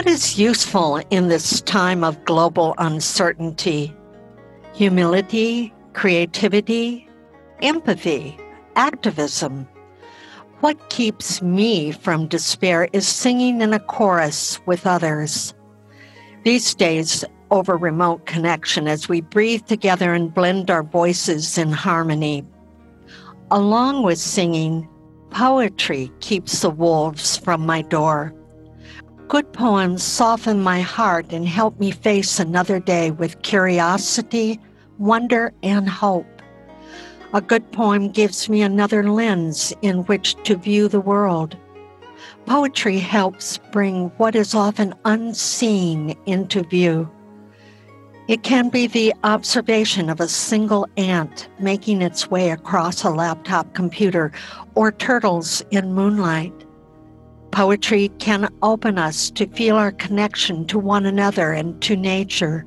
What is useful in this time of global uncertainty? Humility, creativity, empathy, activism. What keeps me from despair is singing in a chorus with others. These days, over remote connection, as we breathe together and blend our voices in harmony. Along with singing, poetry keeps the wolves from my door. Good poems soften my heart and help me face another day with curiosity, wonder, and hope. A good poem gives me another lens in which to view the world. Poetry helps bring what is often unseen into view. It can be the observation of a single ant making its way across a laptop computer or turtles in moonlight. Poetry can open us to feel our connection to one another and to nature.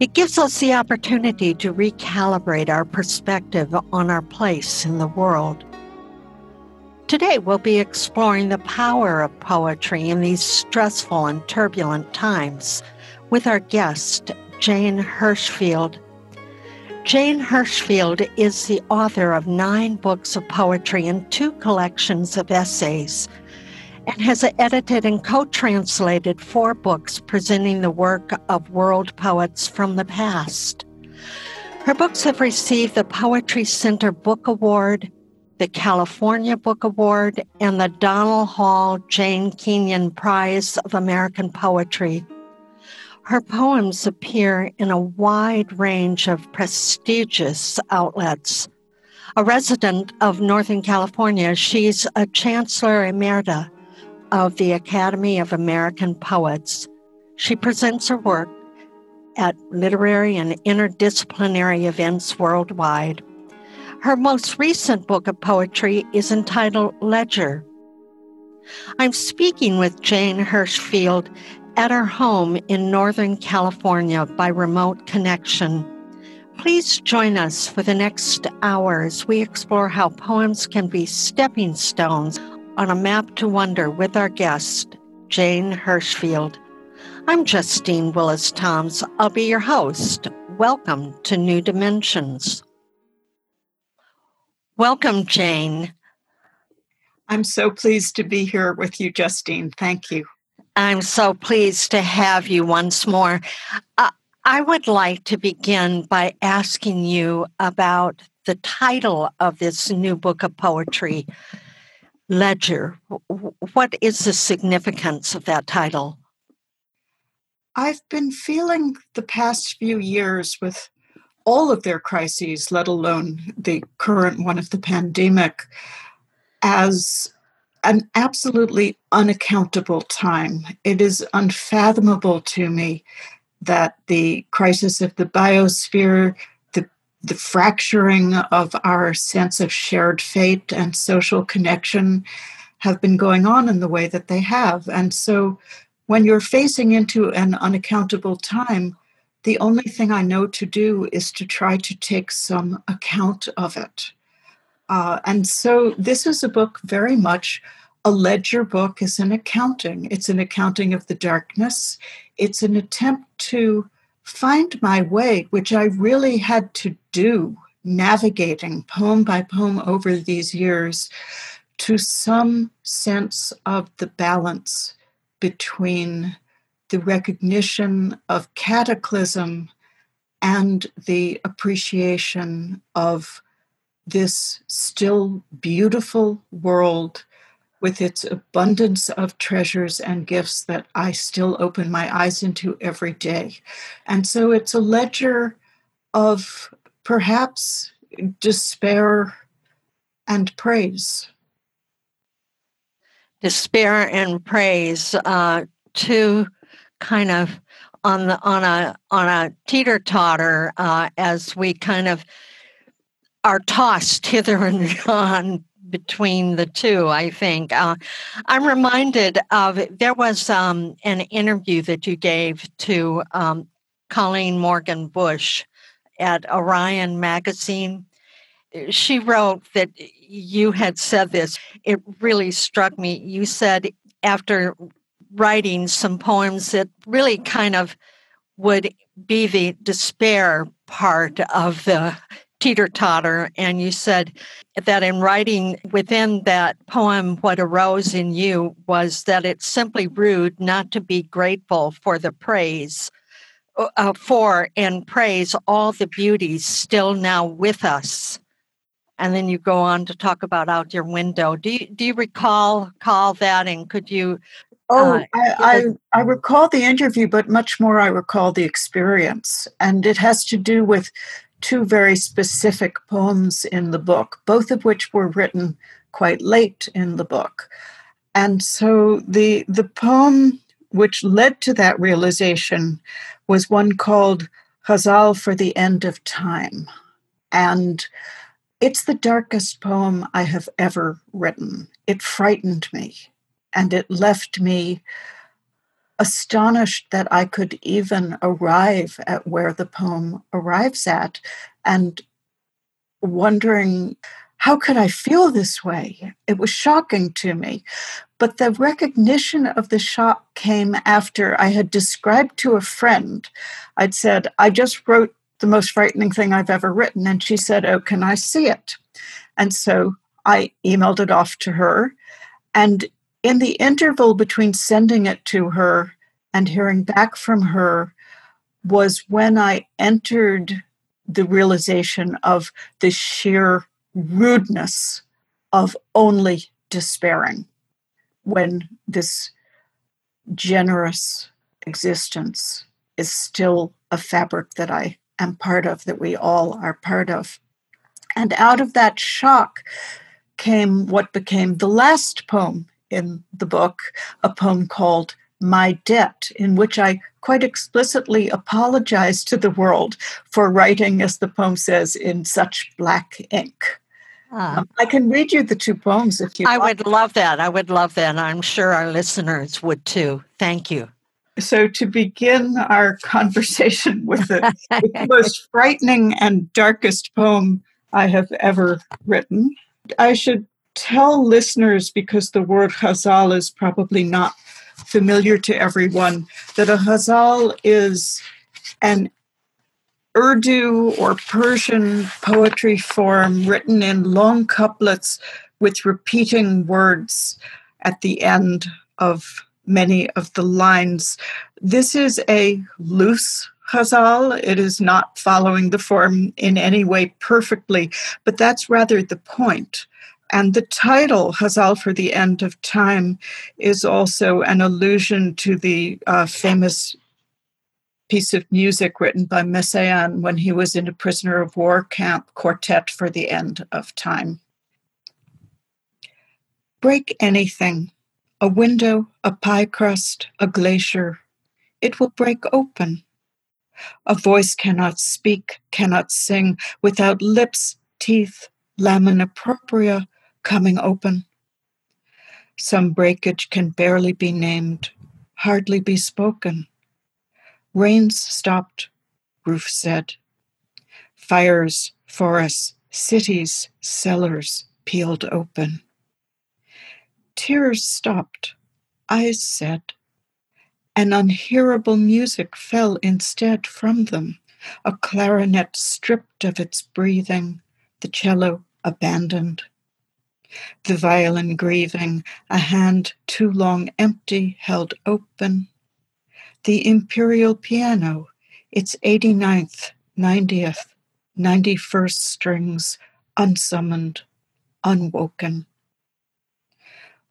It gives us the opportunity to recalibrate our perspective on our place in the world. Today, we'll be exploring the power of poetry in these stressful and turbulent times with our guest, Jane Hirshfield. Jane Hirshfield is the author of nine books of poetry and two collections of essays and has edited and co translated four books presenting the work of world poets from the past. Her books have received the Poetry Center Book Award, the California Book Award, and the Donald Hall Jane Kenyon Prize of American Poetry. Her poems appear in a wide range of prestigious outlets. A resident of Northern California, she's a Chancellor Emerita of the Academy of American Poets. She presents her work at literary and interdisciplinary events worldwide. Her most recent book of poetry is entitled Ledger. I'm speaking with Jane Hirshfield at her home in Northern California by remote connection. Please join us for the next hour as we explore how poems can be stepping stones on a map to wonder with our guest, Jane Hirshfield. I'm Justine Willis Toms. I'll be your host. Welcome to New Dimensions. Welcome, Jane. I'm so pleased to be here with you, Justine. Thank you. I'm so pleased to have you once more. Uh, I would like to begin by asking you about the title of this new book of poetry, ledger. What is the significance of that title? I've been feeling the past few years with all of their crises, let alone the current one of the pandemic, as an absolutely unaccountable time. It is unfathomable to me that the crisis of the biosphere, the fracturing of our sense of shared fate and social connection have been going on in the way that they have. And so when you're facing into an unaccountable time, the only thing I know to do is to try to take some account of it. Uh, and so this is a book very much a ledger book is an accounting. It's an accounting of the darkness. It's an attempt to find my way, which I really had to do navigating poem by poem over these years to some sense of the balance between the recognition of cataclysm and the appreciation of this still beautiful world with its abundance of treasures and gifts that I still open my eyes into every day. And so it's a ledger of perhaps despair and praise. Despair and praise, uh, two kind of on the on a on a teeter totter uh, as we kind of are tossed hither and yon between the two, I think. Uh, I'm reminded of there was um, an interview that you gave to um, Colleen Morgan Bush at Orion Magazine. She wrote that you had said this. It really struck me. You said after writing some poems that really kind of would be the despair part of the teeter totter. And you said that in writing within that poem, what arose in you was that it's simply rude not to be grateful for the praise. Uh, uh for and praise all the beauties still now with us and then you go on to talk about out your window do you do you recall call that and could you Oh, uh, I, I, I, recall the interview, but much more I recall the experience. And it has to do with two very specific poems in the book, both of which were written quite late in the book. And so the the poem which led to that realization was one called Ghazal for the End of Time. And it's the darkest poem I have ever written. It frightened me and it left me astonished that I could even arrive at where the poem arrives at and wondering how could I feel this way? It was shocking to me. But the recognition of the shock came after I had described to a friend, I'd said, I just wrote the most frightening thing I've ever written. And she said, Oh, can I see it? And so I emailed it off to her. And in the interval between sending it to her and hearing back from her was when I entered the realization of the sheer rudeness of only despairing when this generous existence is still a fabric that I am part of, that we all are part of. And out of that shock came what became the last poem in the book a poem called My Debt, in which I quite explicitly apologize to the world for writing, as the poem says, in such black ink. Ah. Um, I can read you the two poems if you I would love that. I would love that. I'm sure our listeners would too. Thank you. So, to begin our conversation with the, with the most frightening and darkest poem I have ever written, I should tell listeners, because the word Ghazal is probably not familiar to everyone, that a Ghazal is an Urdu or Persian poetry form written in long couplets with repeating words at the end of many of the lines. This is a loose Ghazal. It is not following the form in any way perfectly, but that's rather the point. And the title, Ghazal for the End of Time, is also an allusion to the uh, famous piece of music written by Messiaen when he was in a prisoner of war camp, Quartet for the End of Time. Break anything a window, a pie crust, a glacier. It will break open. A voice cannot speak, cannot sing without lips, teeth, lamina propria, coming open. Some breakage can barely be named, hardly be spoken. Rains stopped, roof said. Fires, forests, cities, cellars peeled open. Tears stopped, eyes said. An unhearable music fell instead from them, a clarinet stripped of its breathing, the cello abandoned. The violin grieving, a hand too long empty held open. The imperial piano, its 89th, 90th, 91st strings unsummoned, unwoken.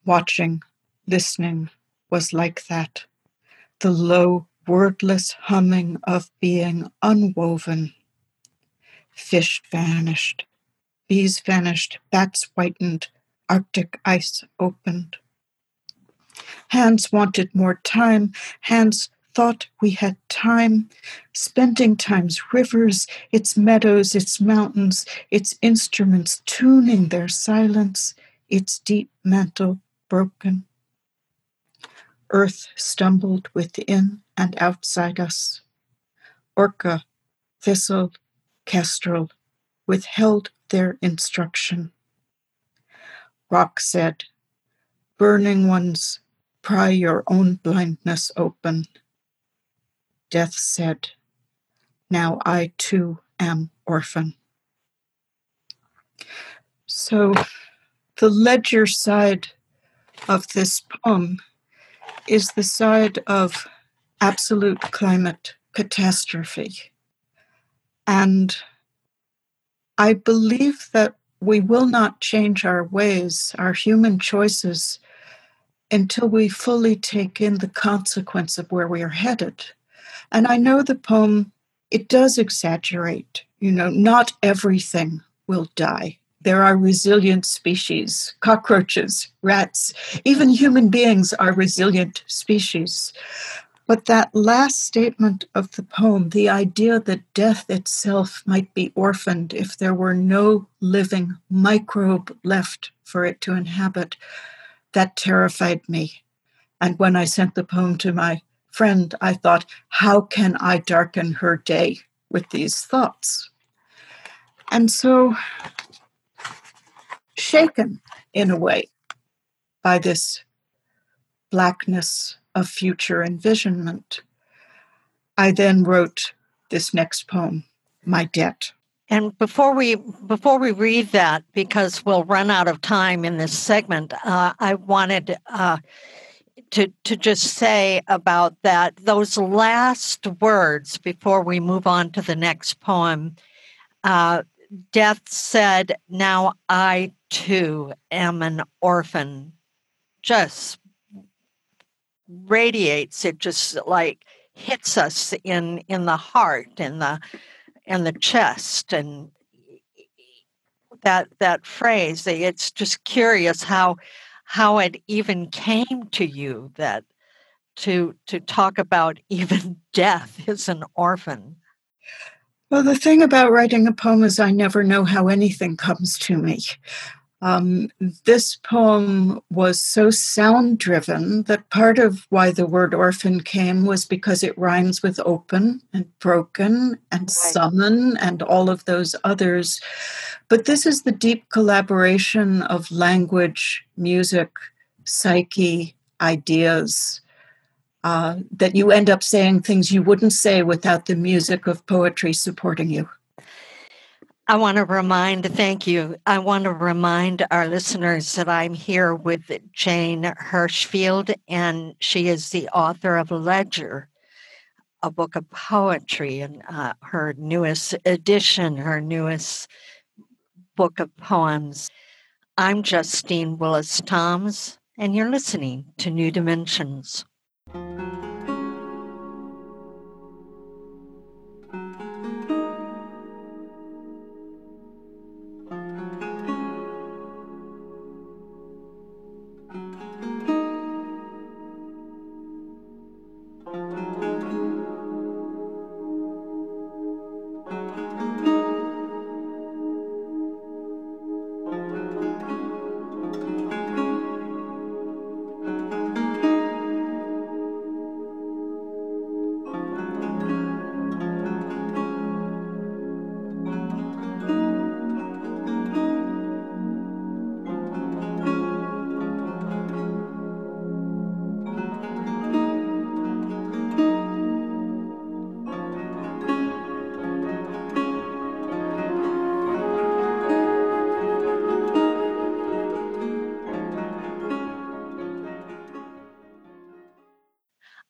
Watching, listening was like that. The low, wordless humming of being unwoven. Fish vanished, bees vanished, bats whitened, Arctic ice opened. Hands wanted more time, hands thought we had time, spending time's rivers, its meadows, its mountains, its instruments tuning their silence, its deep mantle broken. Earth stumbled within and outside us. Orca, thistle, kestrel withheld their instruction. Rock said, Burning ones, pry your own blindness open. Death said, Now I too am orphan. So the ledger side of this poem is the side of absolute climate catastrophe. And I believe that we will not change our ways, our human choices, until we fully take in the consequence of where we are headed. And I know the poem, it does exaggerate. You know, not everything will die. There are resilient species, cockroaches, rats, even human beings are resilient species. But that last statement of the poem, the idea that death itself might be orphaned if there were no living microbe left for it to inhabit, that terrified me. And when I sent the poem to my friend, I thought, how can I darken her day with these thoughts? And so, shaken in a way by this blackness of future envisionment, I then wrote this next poem, My Debt. And before we before we read that, because we'll run out of time in this segment, uh, I wanted uh, to to just say about that those last words before we move on to the next poem. Uh, Death said, "Now I too am an orphan." Just radiates. It just like hits us in in the heart and the and the chest and that that phrase. Eh, it's just curious how how it even came to you that to to talk about even death as an orphan well the thing about writing a poem is i never know how anything comes to me um, this poem was so sound driven that part of why the word orphan came was because it rhymes with open and broken and right. summon and all of those others. But this is the deep collaboration of language, music, psyche, ideas. Uh, that you end up saying things you wouldn't say without the music of poetry supporting you. I want to remind, thank you. I want to remind our listeners that I'm here with Jane Hirshfield, and she is the author of Ledger, a book of poetry, and uh, her newest edition, her newest book of poems. I'm Justine Willis Toms, and you're listening to New Dimensions.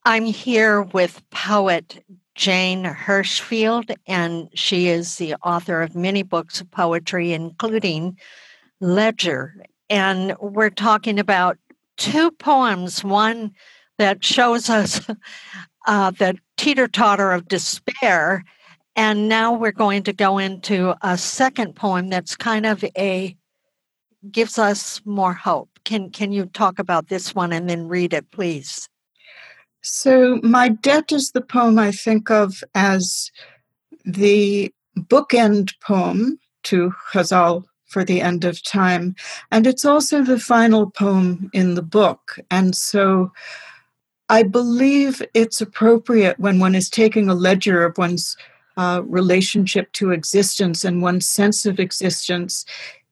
I'm here with poet Jane Hirshfield, and she is the author of many books of poetry, including Ledger. And we're talking about two poems one that shows us uh, the teeter totter of despair. And now we're going to go into a second poem that's kind of a gives us more hope. Can can you talk about this one and then read it, please? So, My Debt is the poem I think of as the bookend poem to Ghazal for the end of time. And it's also the final poem in the book. And so I believe it's appropriate when one is taking a ledger of one's uh, relationship to existence and one's sense of existence,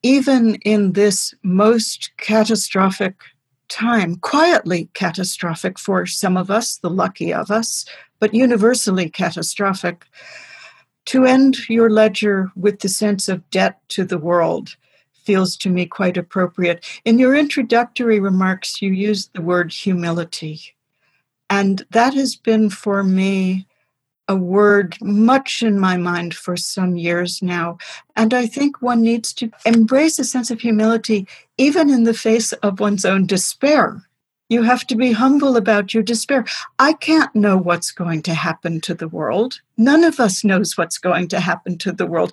even in this most catastrophic time, quietly catastrophic for some of us, the lucky of us, but universally catastrophic, to end your ledger with the sense of debt to the world feels to me quite appropriate. In your introductory remarks, you used the word humility. And that has been for me a word much in my mind for some years now. And I think one needs to embrace a sense of humility even in the face of one's own despair. You have to be humble about your despair. I can't know what's going to happen to the world. None of us knows what's going to happen to the world.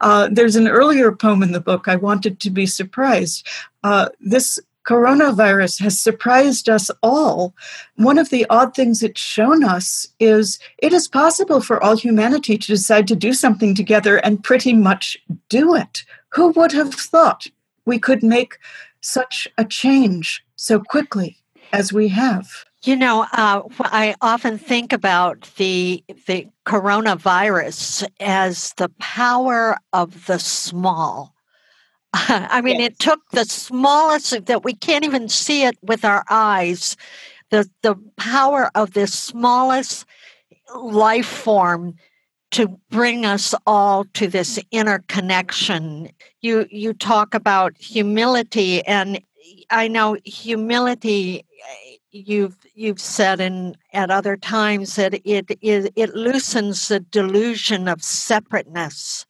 Uh, there's an earlier poem in the book, I Wanted to Be Surprised. Uh, this coronavirus has surprised us all. One of the odd things it's shown us is it is possible for all humanity to decide to do something together and pretty much do it. Who would have thought we could make such a change so quickly as we have? You know, uh, I often think about the the coronavirus as the power of the small I mean, yes. it took the smallest that we can't even see it with our eyes. The the power of this smallest life form to bring us all to this interconnection. You you talk about humility, and I know humility. You've you've said in at other times that it it, it loosens the delusion of separateness.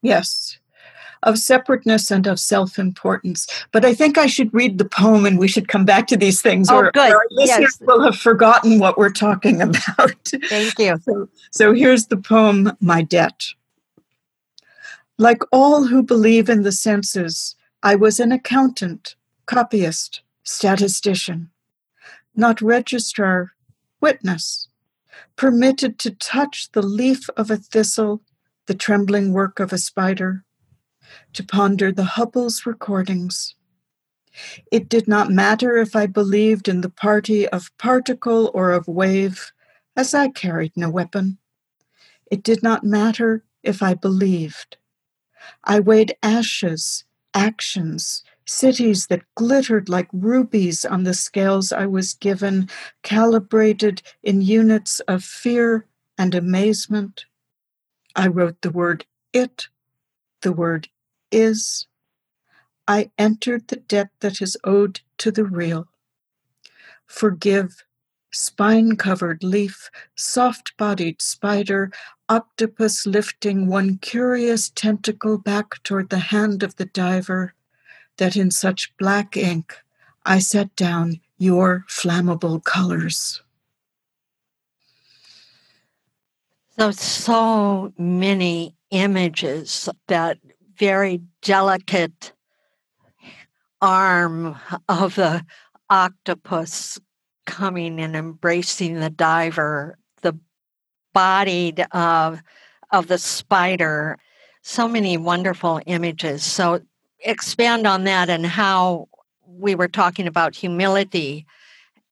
Yes, of separateness and of self importance. But I think I should read the poem and we should come back to these things, oh, or, good. or our listeners yes. will have forgotten what we're talking about. Thank you. So, so here's the poem, My Debt. Like all who believe in the senses, I was an accountant, copyist, statistician, not registrar, witness, permitted to touch the leaf of a thistle, the trembling work of a spider, to ponder the Hubble's recordings. It did not matter if I believed in the party of particle or of wave, as I carried no weapon. It did not matter if I believed. I weighed ashes, actions, cities that glittered like rubies on the scales I was given, calibrated in units of fear and amazement. I wrote the word it, the word is I entered the debt that is owed to the real. Forgive, spine covered leaf, soft bodied spider, octopus lifting one curious tentacle back toward the hand of the diver, that in such black ink I set down your flammable colors. So, so many images that very delicate arm of the octopus coming and embracing the diver, the body of, uh, of the spider. So many wonderful images. So, expand on that and how we were talking about humility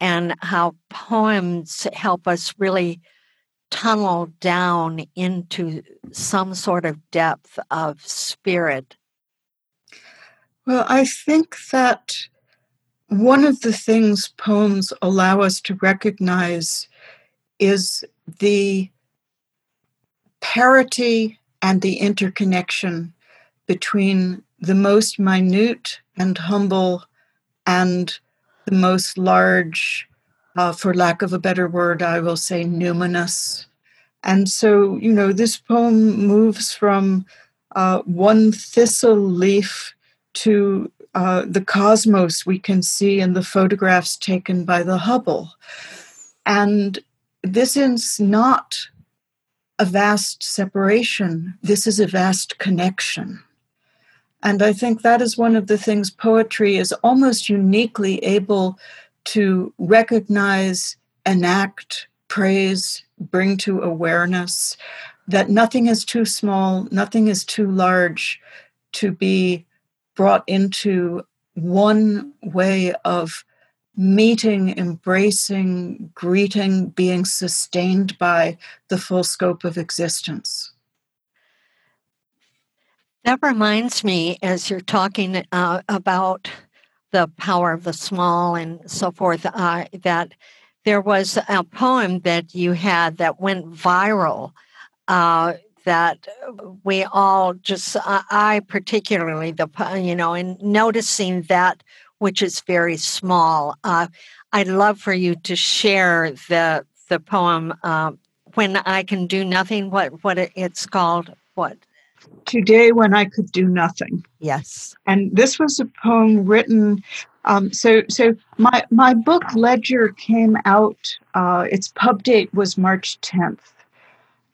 and how poems help us really tunnel down into some sort of depth of spirit? Well, I think that one of the things poems allow us to recognize is the parity and the interconnection between the most minute and humble and the most large Uh, for lack of a better word, I will say numinous. And so, you know, this poem moves from uh, one thistle leaf to uh, the cosmos we can see in the photographs taken by the Hubble. And this is not a vast separation, this is a vast connection. And I think that is one of the things poetry is almost uniquely able to recognize, enact, praise, bring to awareness that nothing is too small, nothing is too large to be brought into one way of meeting, embracing, greeting, being sustained by the full scope of existence. That reminds me, as you're talking uh, about the power of the small and so forth, uh, that there was a poem that you had that went viral uh, that we all just, I particularly, the you know, in noticing that which is very small. Uh, I'd love for you to share the the poem uh, "When I Can Do Nothing." What what it's called? What? Today, when I could do nothing. Yes. And this was a poem written. Um, so so my my book Ledger came out. Uh, its pub date was March tenth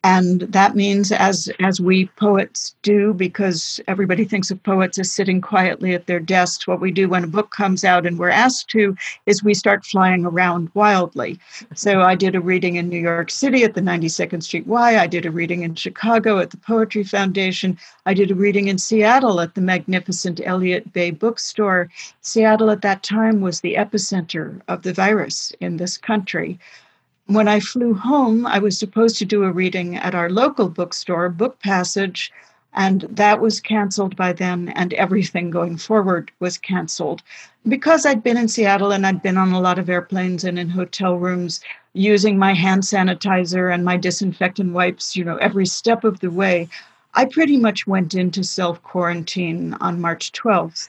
and that means as as we poets do because everybody thinks of poets as sitting quietly at their desks what we do when a book comes out and we're asked to is we start flying around wildly. So i did a reading in new york city at the 92nd street y i did a reading in chicago at the poetry foundation i did a reading in seattle at the magnificent elliott bay bookstore. Seattle at that time was the epicenter of the virus in this country when I flew home, I was supposed to do a reading at our local bookstore, Book Passage, and that was canceled by then, and everything going forward was canceled. Because I'd been in Seattle and I'd been on a lot of airplanes and in hotel rooms using my hand sanitizer and my disinfectant wipes, you know, every step of the way, I pretty much went into self quarantine on March 12th.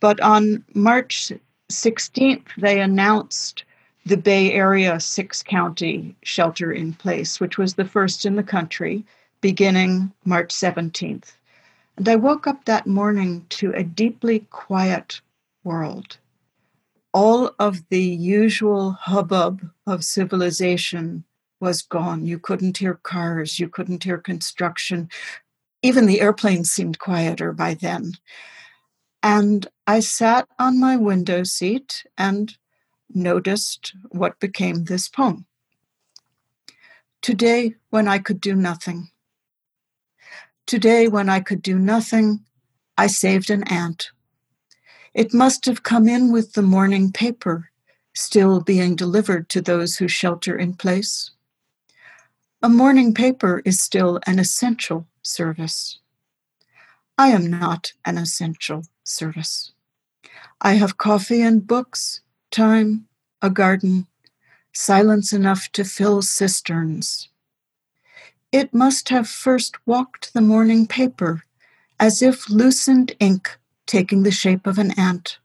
But on March 16th, they announced the Bay Area six county shelter in place, which was the first in the country, beginning March 17th. And I woke up that morning to a deeply quiet world. All of the usual hubbub of civilization was gone. You couldn't hear cars, you couldn't hear construction. Even the airplanes seemed quieter by then. And I sat on my window seat and noticed what became this poem. Today, when I could do nothing. Today, when I could do nothing, I saved an ant. It must have come in with the morning paper, still being delivered to those who shelter in place. A morning paper is still an essential service. I am not an essential service. I have coffee and books time, a garden, silence enough to fill cisterns. It must have first walked the morning paper as if loosened ink taking the shape of an ant,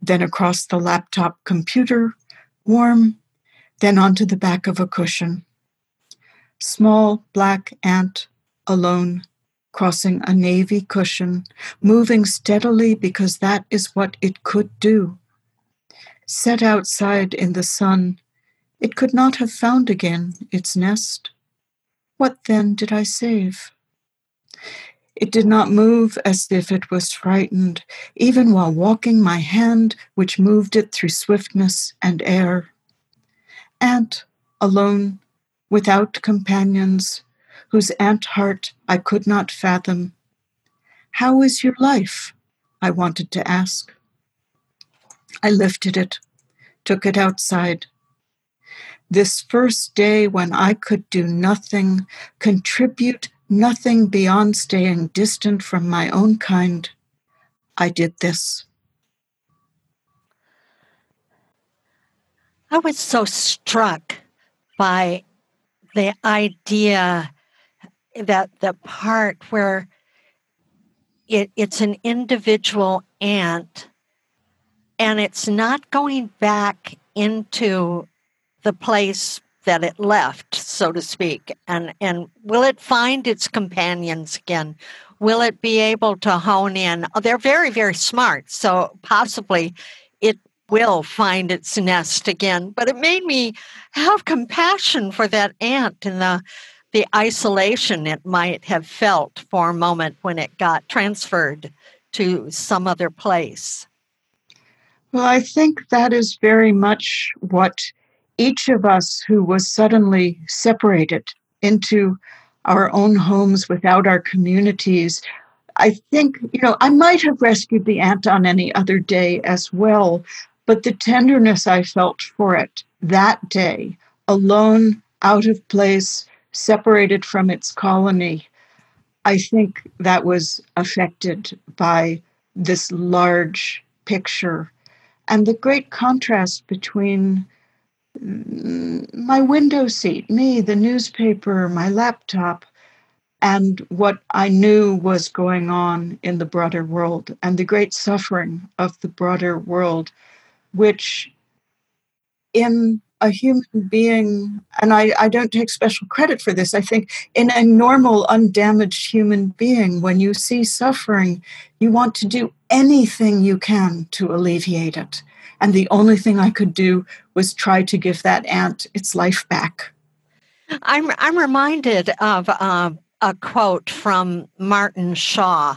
then across the laptop computer, warm, then onto the back of a cushion. Small black ant, alone, crossing a navy cushion, moving steadily because that is what it could do set outside in the sun, it could not have found again its nest. What then did I save? It did not move as if it was frightened, even while walking my hand, which moved it through swiftness and air. Ant, alone, without companions, whose ant heart I could not fathom. How is your life? I wanted to ask. I lifted it, took it outside. This first day when I could do nothing, contribute nothing beyond staying distant from my own kind, I did this. I was so struck by the idea that the part where it, it's an individual ant and it's not going back into the place that it left, so to speak? And, and will it find its companions again? Will it be able to hone in? Oh, they're very, very smart, so possibly it will find its nest again. But it made me have compassion for that ant and the the isolation it might have felt for a moment when it got transferred to some other place. Well, I think that is very much what each of us who was suddenly separated into our own homes without our communities. I think, you know, I might have rescued the ant on any other day as well, but the tenderness I felt for it that day, alone, out of place, separated from its colony, I think that was affected by this large picture and the great contrast between mm, my window seat, me, the newspaper, my laptop, and what I knew was going on in the broader world and the great suffering of the broader world, which in a human being, and I, I don't take special credit for this, I think in a normal, undamaged human being, when you see suffering, you want to do anything you can to alleviate it. And the only thing I could do was try to give that ant its life back. I'm, I'm reminded of uh, a quote from Martin Shaw,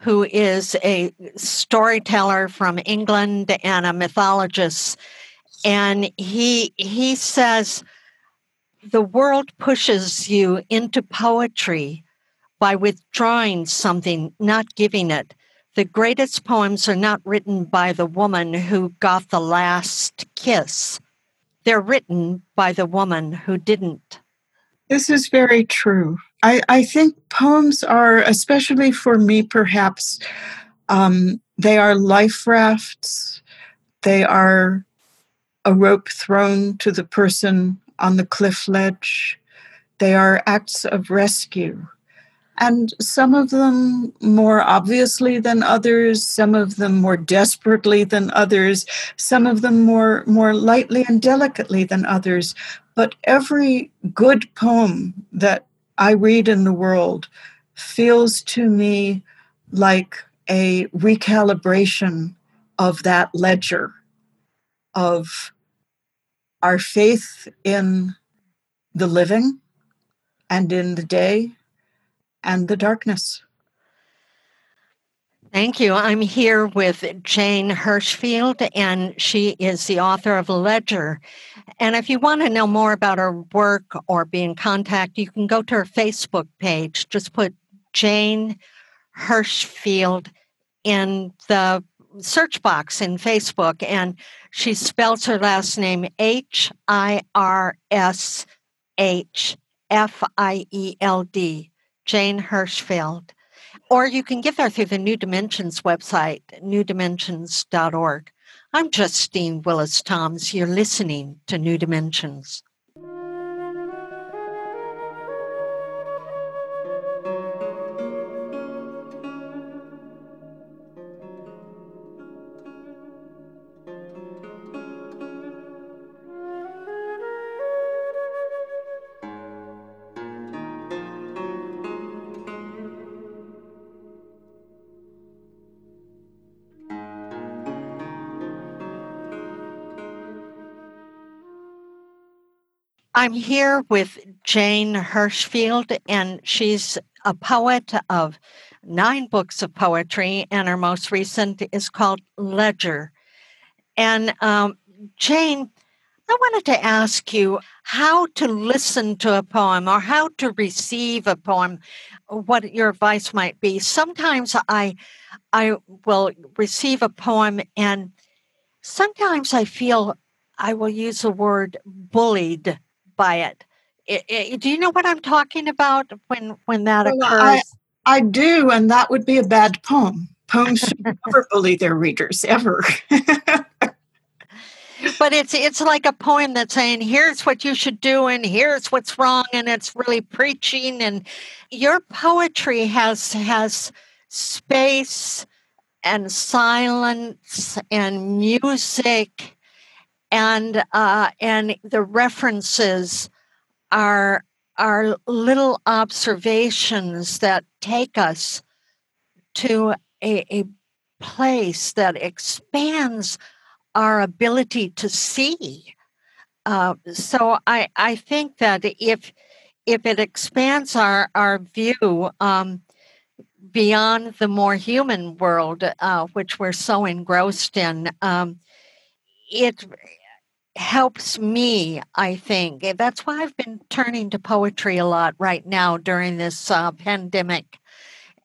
who is a storyteller from England and a mythologist and he he says the world pushes you into poetry by withdrawing something not giving it. The greatest poems are not written by the woman who got the last kiss. They're written by the woman who didn't. This is very true. I, I think poems are especially for me perhaps um, they are life rafts. They are a rope thrown to the person on the cliff ledge. They are acts of rescue. And some of them more obviously than others, some of them more desperately than others, some of them more, more lightly and delicately than others. But every good poem that I read in the world feels to me like a recalibration of that ledger of our faith in the living and in the day and the darkness. Thank you. I'm here with Jane Hirshfield, and she is the author of Ledger. And if you want to know more about her work or be in contact, you can go to her Facebook page. Just put Jane Hirshfield in the search box in Facebook, and she spells her last name H I R S H F I E L D, Jane Hirshfield. Or you can get there through the New Dimensions website, newdimensions.org. I'm Justine Willis Toms. You're listening to New Dimensions. I'm here with Jane Hirshfield, and she's a poet of nine books of poetry, and her most recent is called Ledger. And um, Jane, I wanted to ask you how to listen to a poem or how to receive a poem, what your advice might be. Sometimes I, I will receive a poem, and sometimes I feel I will use the word bullied by it. It, it, do you know what I'm talking about when when that well, occurs? I, I, do, and that would be a bad poem. Poems should never bully their readers ever. but it's it's like a poem that's saying here's what you should do and here's what's wrong and it's really preaching and your poetry has has space and silence and music and uh, and the references are are little observations that take us to a, a place that expands our ability to see. Uh, so I, I think that if if it expands our our view um, beyond the more human world, uh, which we're so engrossed in, um, it helps me. I think that's why I've been turning to poetry a lot right now during this uh, pandemic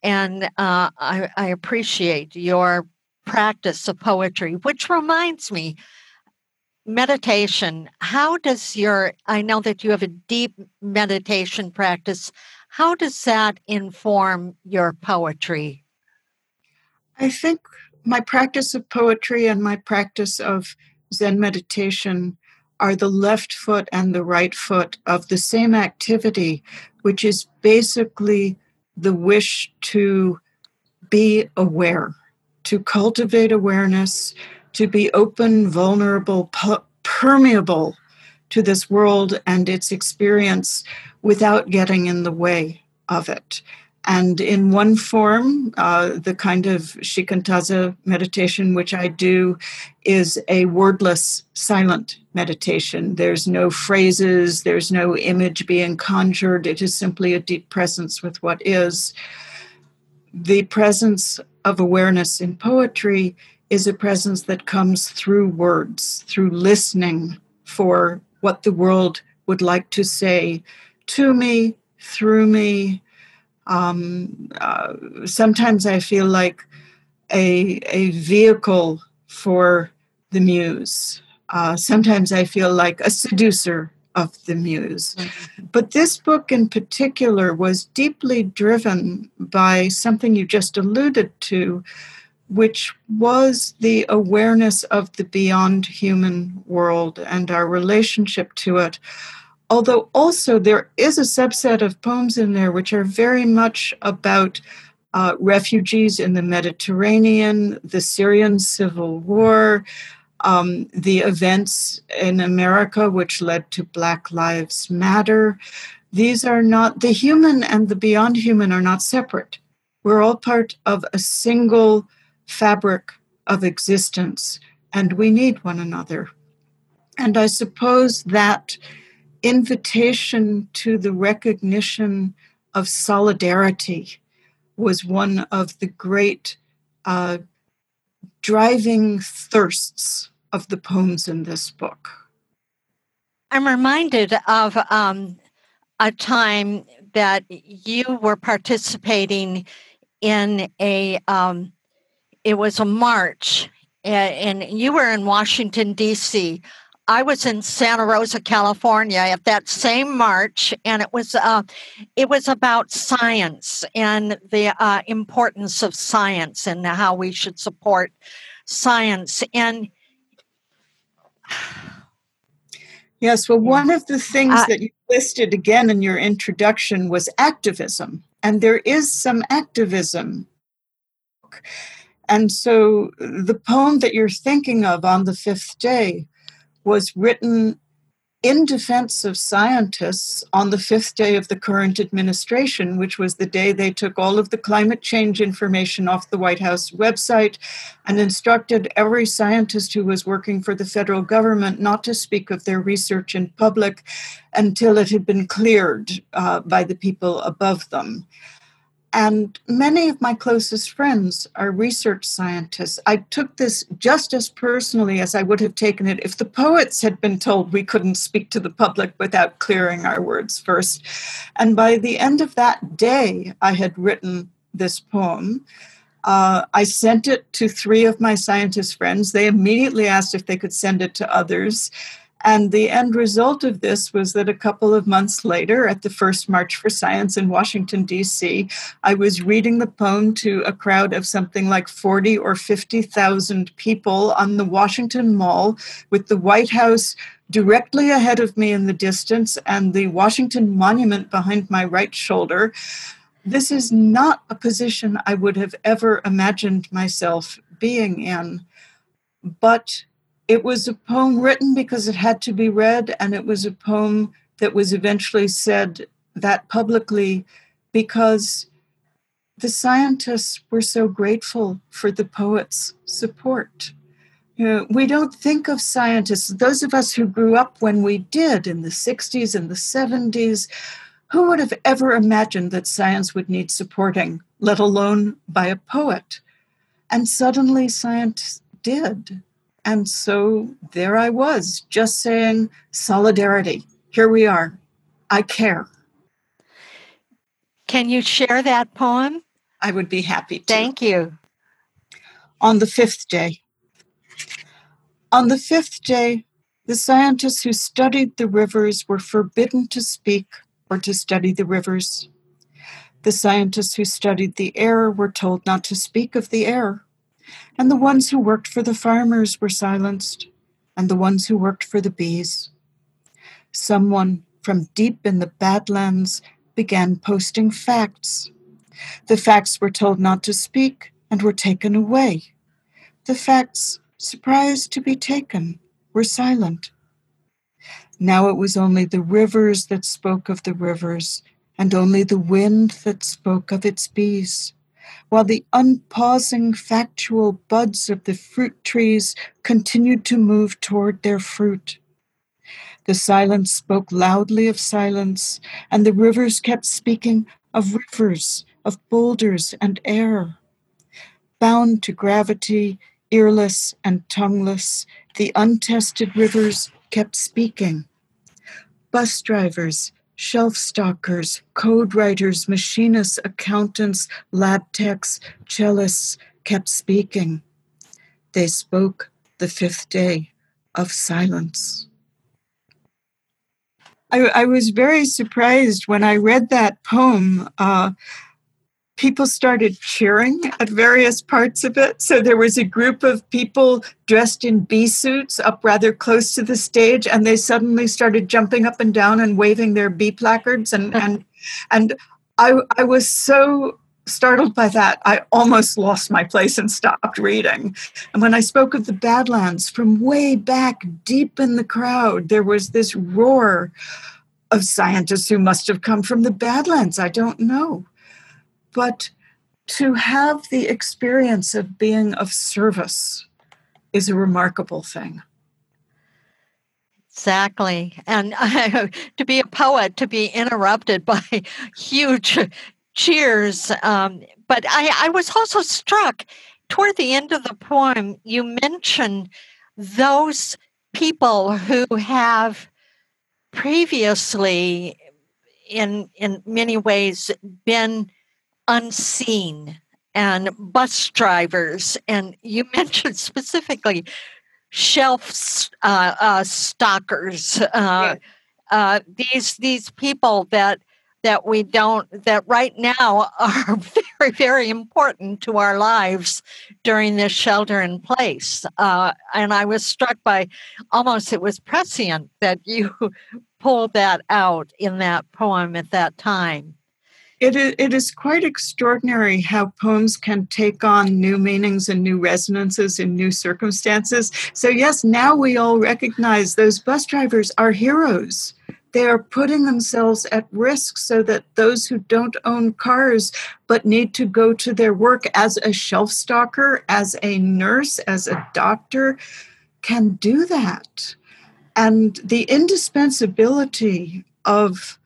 and uh, I, I appreciate your practice of poetry, which reminds me meditation. How does your, I know that you have a deep meditation practice. How does that inform your poetry? I think my practice of poetry and my practice of Zen meditation are the left foot and the right foot of the same activity, which is basically the wish to be aware, to cultivate awareness, to be open, vulnerable, permeable to this world and its experience without getting in the way of it. And in one form, uh, the kind of shikantaza meditation which I do is a wordless, silent meditation. There's no phrases, there's no image being conjured. It is simply a deep presence with what is. The presence of awareness in poetry is a presence that comes through words, through listening for what the world would like to say to me, through me, um, uh, sometimes I feel like a, a vehicle for the muse. Uh, sometimes I feel like a seducer of the muse. Mm-hmm. But this book in particular was deeply driven by something you just alluded to, which was the awareness of the beyond human world and our relationship to it although also there is a subset of poems in there which are very much about uh, refugees in the Mediterranean, the Syrian civil war, um, the events in America which led to Black Lives Matter. These are not, the human and the beyond human are not separate. We're all part of a single fabric of existence, and we need one another. And I suppose that invitation to the recognition of solidarity was one of the great uh, driving thirsts of the poems in this book. I'm reminded of um, a time that you were participating in a um, it was a march and you were in Washington D.C. I was in Santa Rosa, California, at that same march, and it was uh, it was about science and the uh, importance of science and how we should support science. And yes, well, one of the things uh, that you listed again in your introduction was activism, and there is some activism. And so the poem that you're thinking of on the fifth day was written in defense of scientists on the fifth day of the current administration, which was the day they took all of the climate change information off the White House website and instructed every scientist who was working for the federal government not to speak of their research in public until it had been cleared uh, by the people above them. And many of my closest friends are research scientists. I took this just as personally as I would have taken it if the poets had been told we couldn't speak to the public without clearing our words first. And by the end of that day, I had written this poem. Uh, I sent it to three of my scientist friends. They immediately asked if they could send it to others. And the end result of this was that a couple of months later, at the first March for Science in Washington, D.C., I was reading the poem to a crowd of something like 40 or 50,000 people on the Washington Mall with the White House directly ahead of me in the distance and the Washington Monument behind my right shoulder. This is not a position I would have ever imagined myself being in. But it was a poem written because it had to be read, and it was a poem that was eventually said that publicly because the scientists were so grateful for the poet's support. You know, we don't think of scientists, those of us who grew up when we did in the 60s and the 70s, who would have ever imagined that science would need supporting, let alone by a poet? And suddenly science did. And so there I was, just saying, solidarity. Here we are. I care. Can you share that poem? I would be happy to. Thank you. On the fifth day. On the fifth day, the scientists who studied the rivers were forbidden to speak or to study the rivers. The scientists who studied the air were told not to speak of the air. And the ones who worked for the farmers were silenced, and the ones who worked for the bees. Someone from deep in the Badlands began posting facts. The facts were told not to speak and were taken away. The facts, surprised to be taken, were silent. Now it was only the rivers that spoke of the rivers, and only the wind that spoke of its bees while the unpausing factual buds of the fruit trees continued to move toward their fruit. The silence spoke loudly of silence, and the rivers kept speaking of rivers, of boulders and air. Bound to gravity, earless and tongueless, the untested rivers kept speaking. Bus drivers, shelf stockers, code writers, machinists, accountants, lab techs, cellists kept speaking. They spoke the fifth day of silence. I, I was very surprised when I read that poem. Uh, people started cheering at various parts of it. So there was a group of people dressed in bee suits up rather close to the stage, and they suddenly started jumping up and down and waving their bee placards. And and and I I was so startled by that, I almost lost my place and stopped reading. And when I spoke of the Badlands from way back deep in the crowd, there was this roar of scientists who must have come from the Badlands. I don't know but to have the experience of being of service is a remarkable thing. Exactly. And uh, to be a poet, to be interrupted by huge cheers. Um, but I, I was also struck toward the end of the poem, you mention those people who have previously, in, in many ways, been unseen and bus drivers. And you mentioned specifically shelf uh, uh, stockers. Uh, uh, these these people that that we don't that right now are very very important to our lives during this shelter in place. Uh, and I was struck by almost it was prescient that you pulled that out in that poem at that time. It is, it is quite extraordinary how poems can take on new meanings and new resonances in new circumstances. So, yes, now we all recognize those bus drivers are heroes. They are putting themselves at risk so that those who don't own cars but need to go to their work as a shelf stalker, as a nurse, as a doctor, can do that. And the indispensability of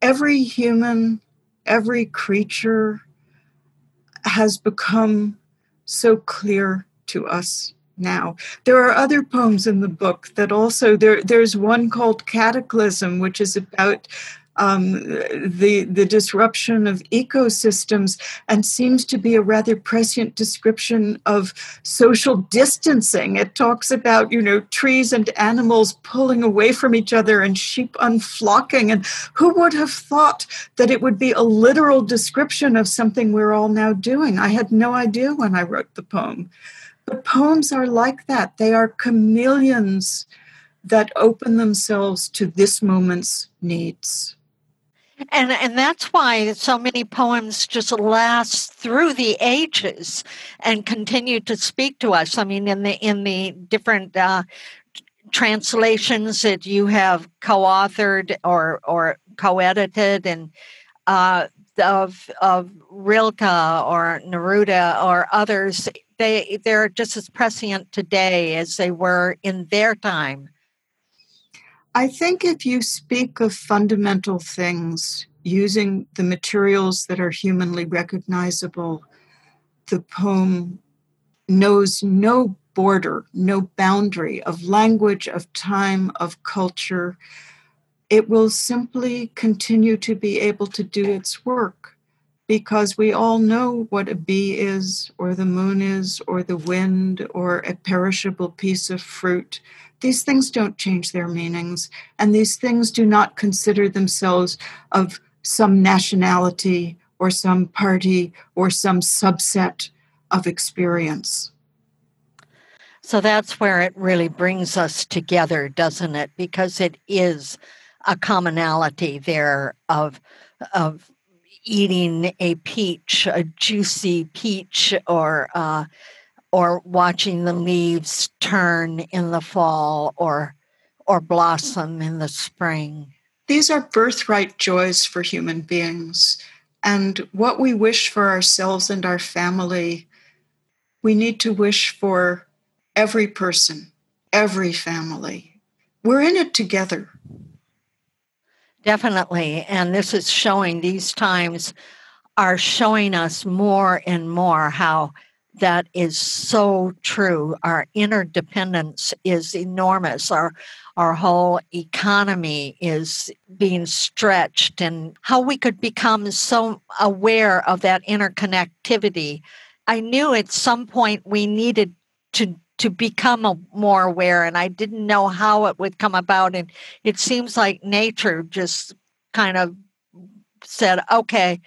every human every creature has become so clear to us now. There are other poems in the book that also there there's one called Cataclysm which is about um, the the disruption of ecosystems and seems to be a rather prescient description of social distancing. It talks about you know trees and animals pulling away from each other and sheep unflocking. And who would have thought that it would be a literal description of something we're all now doing? I had no idea when I wrote the poem. But poems are like that. They are chameleons that open themselves to this moment's needs. And and that's why so many poems just last through the ages and continue to speak to us. I mean, in the in the different uh, translations that you have co-authored or or co-edited and uh, of of Rilke or Neruda or others, they they're just as prescient today as they were in their time. I think if you speak of fundamental things using the materials that are humanly recognizable, the poem knows no border, no boundary of language, of time, of culture. It will simply continue to be able to do its work because we all know what a bee is, or the moon is, or the wind, or a perishable piece of fruit these things don't change their meanings, and these things do not consider themselves of some nationality or some party or some subset of experience. So that's where it really brings us together, doesn't it? Because it is a commonality there of of eating a peach, a juicy peach, or uh, or watching the leaves turn in the fall or or blossom in the spring. These are birthright joys for human beings. And what we wish for ourselves and our family, we need to wish for every person, every family. We're in it together. Definitely. And this is showing, these times are showing us more and more how that is so true. Our interdependence is enormous. Our our whole economy is being stretched and how we could become so aware of that interconnectivity. I knew at some point we needed to to become more aware and I didn't know how it would come about and it seems like nature just kind of said, "Okay,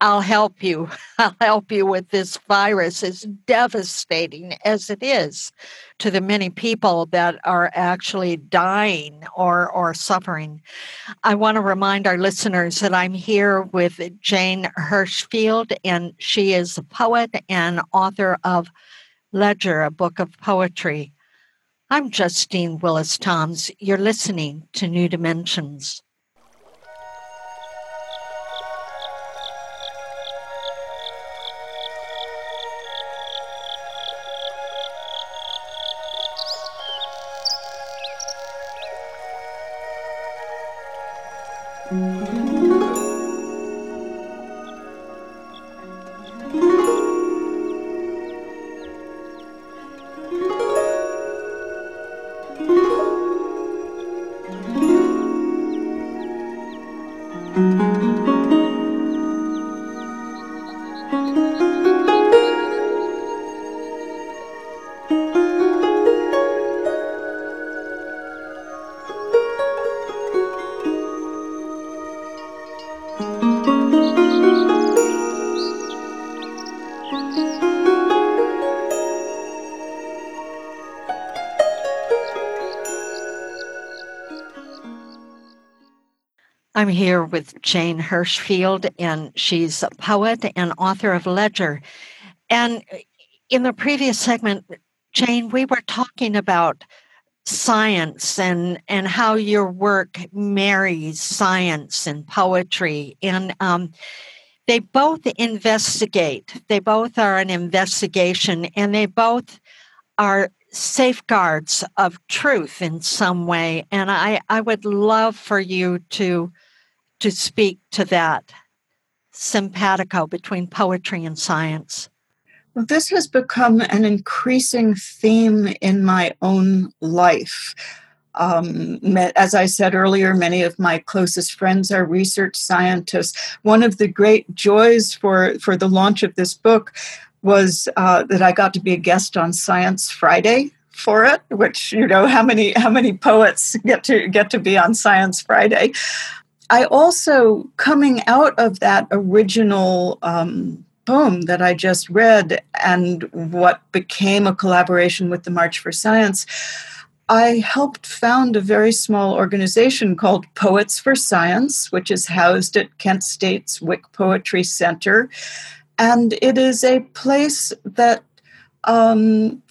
I'll help you. I'll help you with this virus, as devastating as it is to the many people that are actually dying or, or suffering. I want to remind our listeners that I'm here with Jane Hirshfield, and she is a poet and author of Ledger, a book of poetry. I'm Justine Willis Toms. You're listening to New Dimensions. I'm here with Jane Hirshfield, and she's a poet and author of Ledger. And in the previous segment, Jane, we were talking about science and and how your work marries science and poetry. And um, they both investigate. They both are an investigation and they both are safeguards of truth in some way. And i i would love for you to to speak to that simpatico between poetry and science? Well, this has become an increasing theme in my own life. Um, as I said earlier, many of my closest friends are research scientists. One of the great joys for, for the launch of this book was uh, that I got to be a guest on Science Friday for it, which you know how many how many poets get to get to be on Science Friday. I also, coming out of that original um, poem that I just read and what became a collaboration with the March for Science, I helped found a very small organization called Poets for Science, which is housed at Kent State's Wick Poetry Center. And it is a place that um,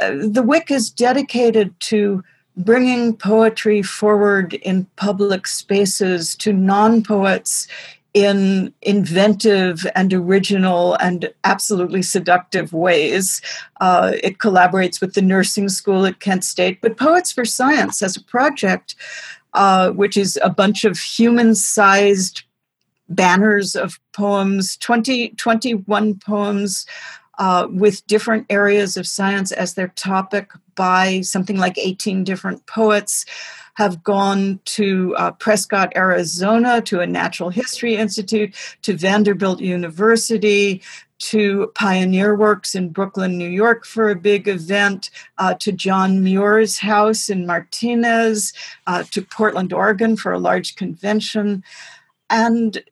uh, the Wick is dedicated to bringing poetry forward in public spaces to non poets in inventive and original and absolutely seductive ways. Uh, it collaborates with the nursing school at Kent State, but Poets for Science has a project uh, which is a bunch of human sized banners of poems, 20, 21 poems. Uh, with different areas of science as their topic by something like 18 different poets have gone to uh, Prescott, Arizona, to a Natural History Institute, to Vanderbilt University, to Pioneer Works in Brooklyn, New York for a big event, uh, to John Muir's house in Martinez, uh, to Portland, Oregon for a large convention. And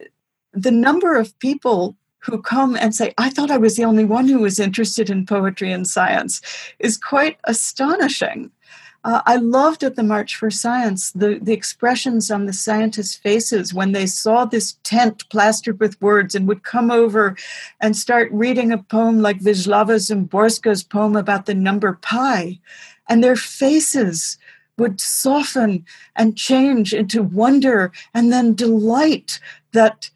the number of people who come and say, I thought I was the only one who was interested in poetry and science, is quite astonishing. Uh, I loved at the March for Science the, the expressions on the scientists' faces when they saw this tent plastered with words and would come over and start reading a poem like Wisława Szymborska's poem about the number pi. And their faces would soften and change into wonder and then delight that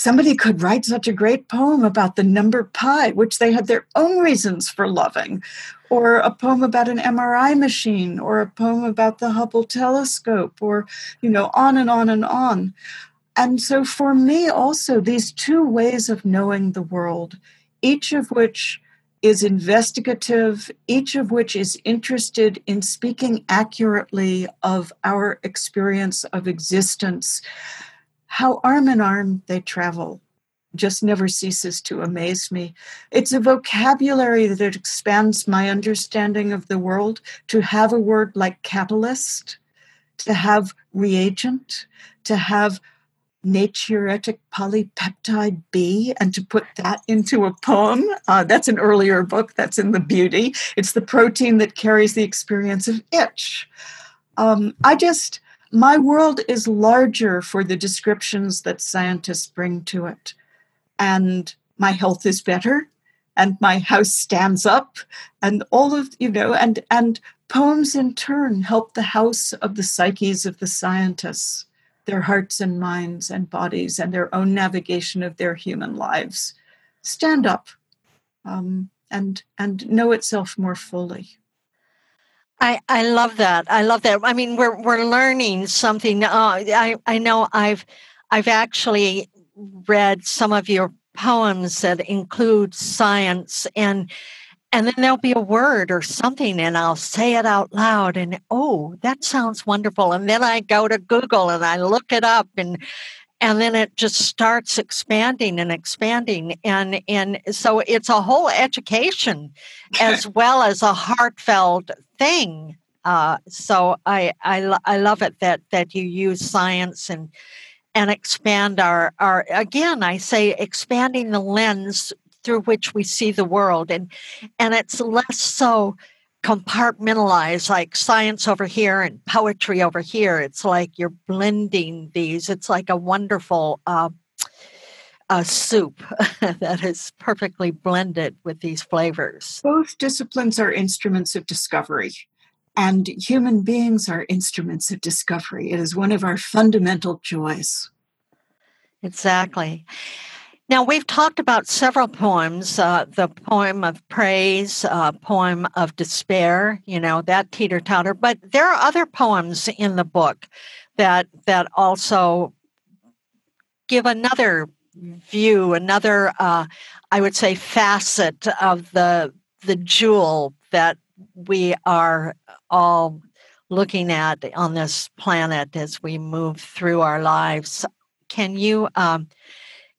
somebody could write such a great poem about the number pi, which they had their own reasons for loving, or a poem about an MRI machine, or a poem about the Hubble telescope, or, you know, on and on and on. And so for me, also, these two ways of knowing the world, each of which is investigative, each of which is interested in speaking accurately of our experience of existence how arm in arm they travel just never ceases to amaze me. It's a vocabulary that expands my understanding of the world to have a word like catalyst, to have reagent, to have natriuretic polypeptide B, and to put that into a poem. Uh, that's an earlier book, that's in The Beauty. It's the protein that carries the experience of itch. Um, I just, my world is larger for the descriptions that scientists bring to it. And my health is better, and my house stands up, and all of, you know, and, and poems in turn help the house of the psyches of the scientists, their hearts and minds and bodies, and their own navigation of their human lives stand up um, and, and know itself more fully. I, I love that. I love that. I mean, we're we're learning something. Uh, I I know I've I've actually read some of your poems that include science and and then there'll be a word or something and I'll say it out loud and oh that sounds wonderful and then I go to Google and I look it up and and then it just starts expanding and expanding and and so it's a whole education as well as a heartfelt thing uh, so I, I i love it that that you use science and and expand our our again i say expanding the lens through which we see the world and and it's less so compartmentalized like science over here and poetry over here. It's like you're blending these. It's like a wonderful uh, a soup that is perfectly blended with these flavors. Both disciplines are instruments of discovery, and human beings are instruments of discovery. It is one of our fundamental joys. Exactly. Now, we've talked about several poems uh, the poem of praise, uh, poem of despair, you know, that teeter totter. But there are other poems in the book that, that also give another view, another, uh, I would say, facet of the, the jewel that we are all looking at on this planet as we move through our lives. Can you? Um,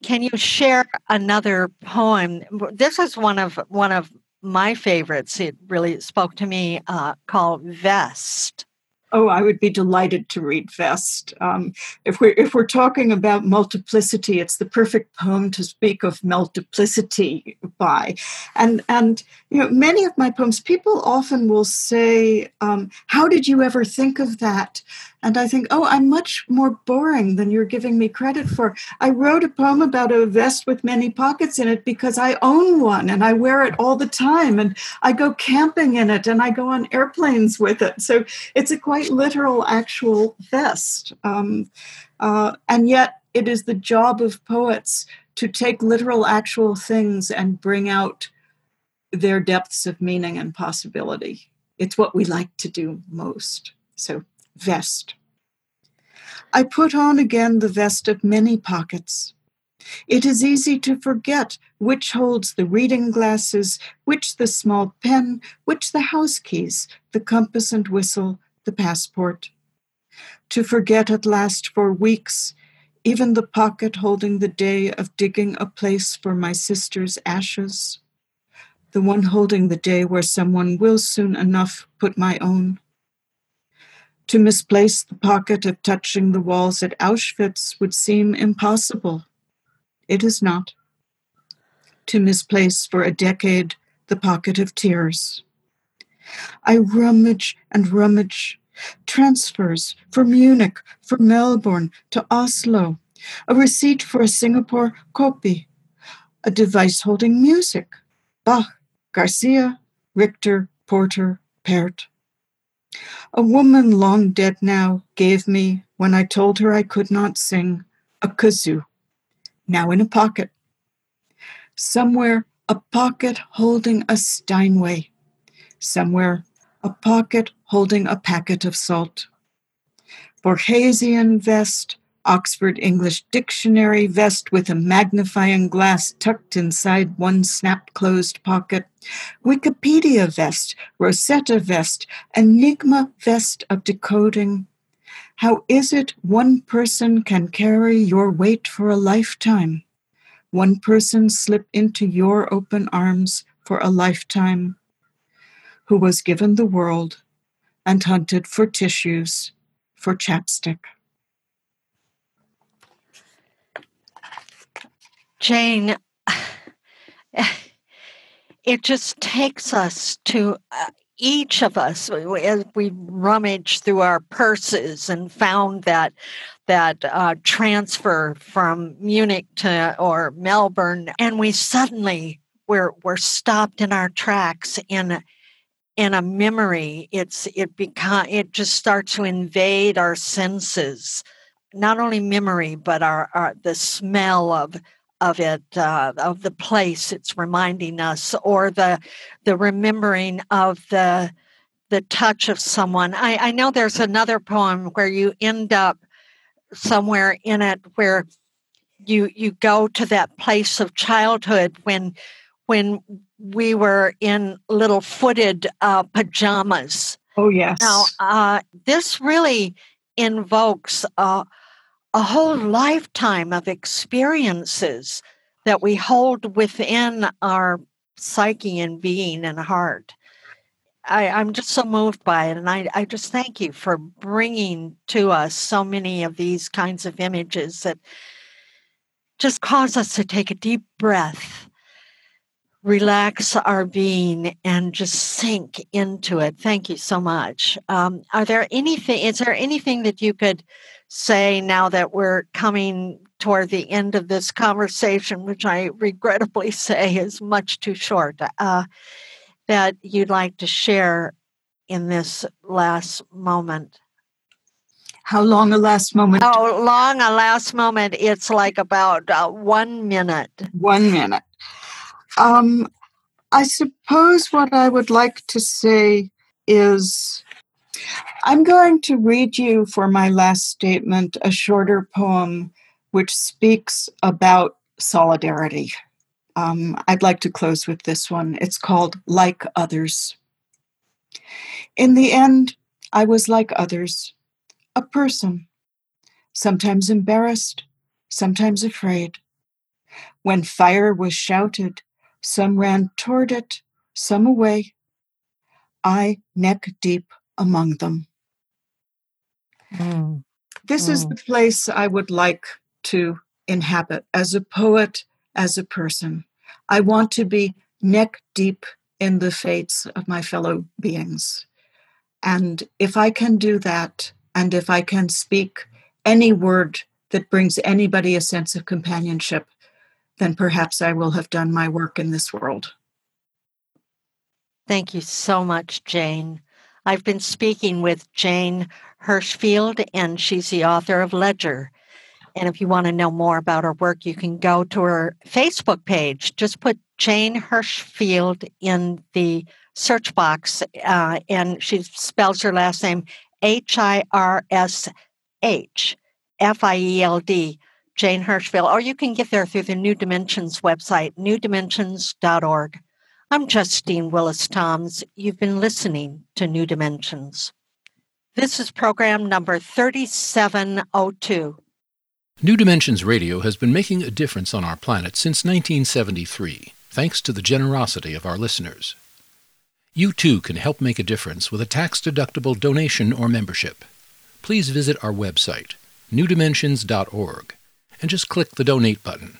can you share another poem? This is one of one of my favorites. It really spoke to me. Uh, called Vest. Oh, I would be delighted to read Vest. Um, if we're if we're talking about multiplicity, it's the perfect poem to speak of multiplicity by. And and you know, many of my poems, people often will say, um, "How did you ever think of that?" And I think, oh, I'm much more boring than you're giving me credit for. I wrote a poem about a vest with many pockets in it because I own one and I wear it all the time. And I go camping in it and I go on airplanes with it. So it's a quite literal, actual vest. Um, uh, and yet it is the job of poets to take literal, actual things and bring out their depths of meaning and possibility. It's what we like to do most. So vest. I put on again the vest of many pockets. It is easy to forget which holds the reading glasses, which the small pen, which the house keys, the compass and whistle, the passport. To forget at last for weeks, even the pocket holding the day of digging a place for my sister's ashes, the one holding the day where someone will soon enough put my own. To misplace the pocket of touching the walls at Auschwitz would seem impossible. It is not. To misplace for a decade the pocket of tears. I rummage and rummage. Transfers for Munich, for Melbourne, to Oslo, a receipt for a Singapore copy, a device holding music, Bach, Garcia, Richter, Porter, Pärt. A woman long dead now gave me, when I told her I could not sing, a kazoo, now in a pocket. Somewhere, a pocket holding a Steinway. Somewhere, a pocket holding a packet of salt. Borgesian vest, Oxford English Dictionary vest with a magnifying glass tucked inside one snap closed pocket, Wikipedia vest, Rosetta vest, Enigma vest of decoding. How is it one person can carry your weight for a lifetime? One person slip into your open arms for a lifetime, who was given the world and hunted for tissues, for chapstick. Jane, it just takes us to uh, each of us as we rummage through our purses and found that that uh, transfer from Munich to or Melbourne, and we suddenly we're we're stopped in our tracks in in a memory. It's it become it just starts to invade our senses, not only memory but our, our the smell of of it, uh, of the place it's reminding us, or the the remembering of the the touch of someone. I, I know there's another poem where you end up somewhere in it where you you go to that place of childhood when when we were in little footed uh, pajamas. Oh yes. Now uh, this really invokes. Uh, a whole lifetime of experiences that we hold within our psyche and being and heart. I, am just so moved by it. And I, I just thank you for bringing to us so many of these kinds of images that just cause us to take a deep breath, relax our being, and just sink into it. Thank you so much. Um, are there anything, is there anything that you could say now that we're coming toward the end of this conversation, which I regrettably say is much too short, uh, that you'd like to share in this last moment? How long a last moment? How long a last moment? It's like about uh, one minute. One minute. Um, I suppose what I would like to say is I'm going to read you for my last statement a shorter poem which speaks about solidarity. Um, I'd like to close with this one. It's called Like Others. In the end, I was like others, a person, sometimes embarrassed, sometimes afraid. When fire was shouted, some ran toward it, some away. I neck deep among them. Mm. This mm. is the place I would like to inhabit as a poet, as a person. I want to be neck deep in the fates of my fellow beings. And if I can do that, and if I can speak any word that brings anybody a sense of companionship, then perhaps I will have done my work in this world. Thank you so much, Jane. I've been speaking with Jane Hirshfield, and she's the author of Ledger. And if you want to know more about her work, you can go to her Facebook page. Just put Jane Hirshfield in the search box, uh, and she spells her last name H I R S H F I E L D, Jane Hirshfield. Or you can get there through the New Dimensions website, newdimensions.org. I'm Justine Willis Toms. You've been listening to New Dimensions. This is program number 3702. New Dimensions Radio has been making a difference on our planet since 1973, thanks to the generosity of our listeners. You too can help make a difference with a tax deductible donation or membership. Please visit our website, newdimensions.org, and just click the donate button.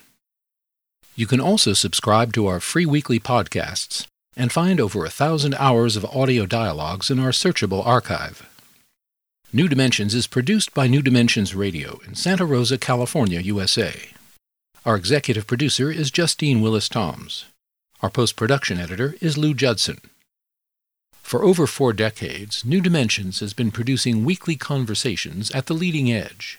You can also subscribe to our free weekly podcasts and find over a thousand hours of audio dialogues in our searchable archive. New Dimensions is produced by New Dimensions Radio in Santa Rosa, California, USA. Our executive producer is Justine Willis Toms. Our post production editor is Lou Judson. For over four decades, New Dimensions has been producing weekly conversations at the leading edge.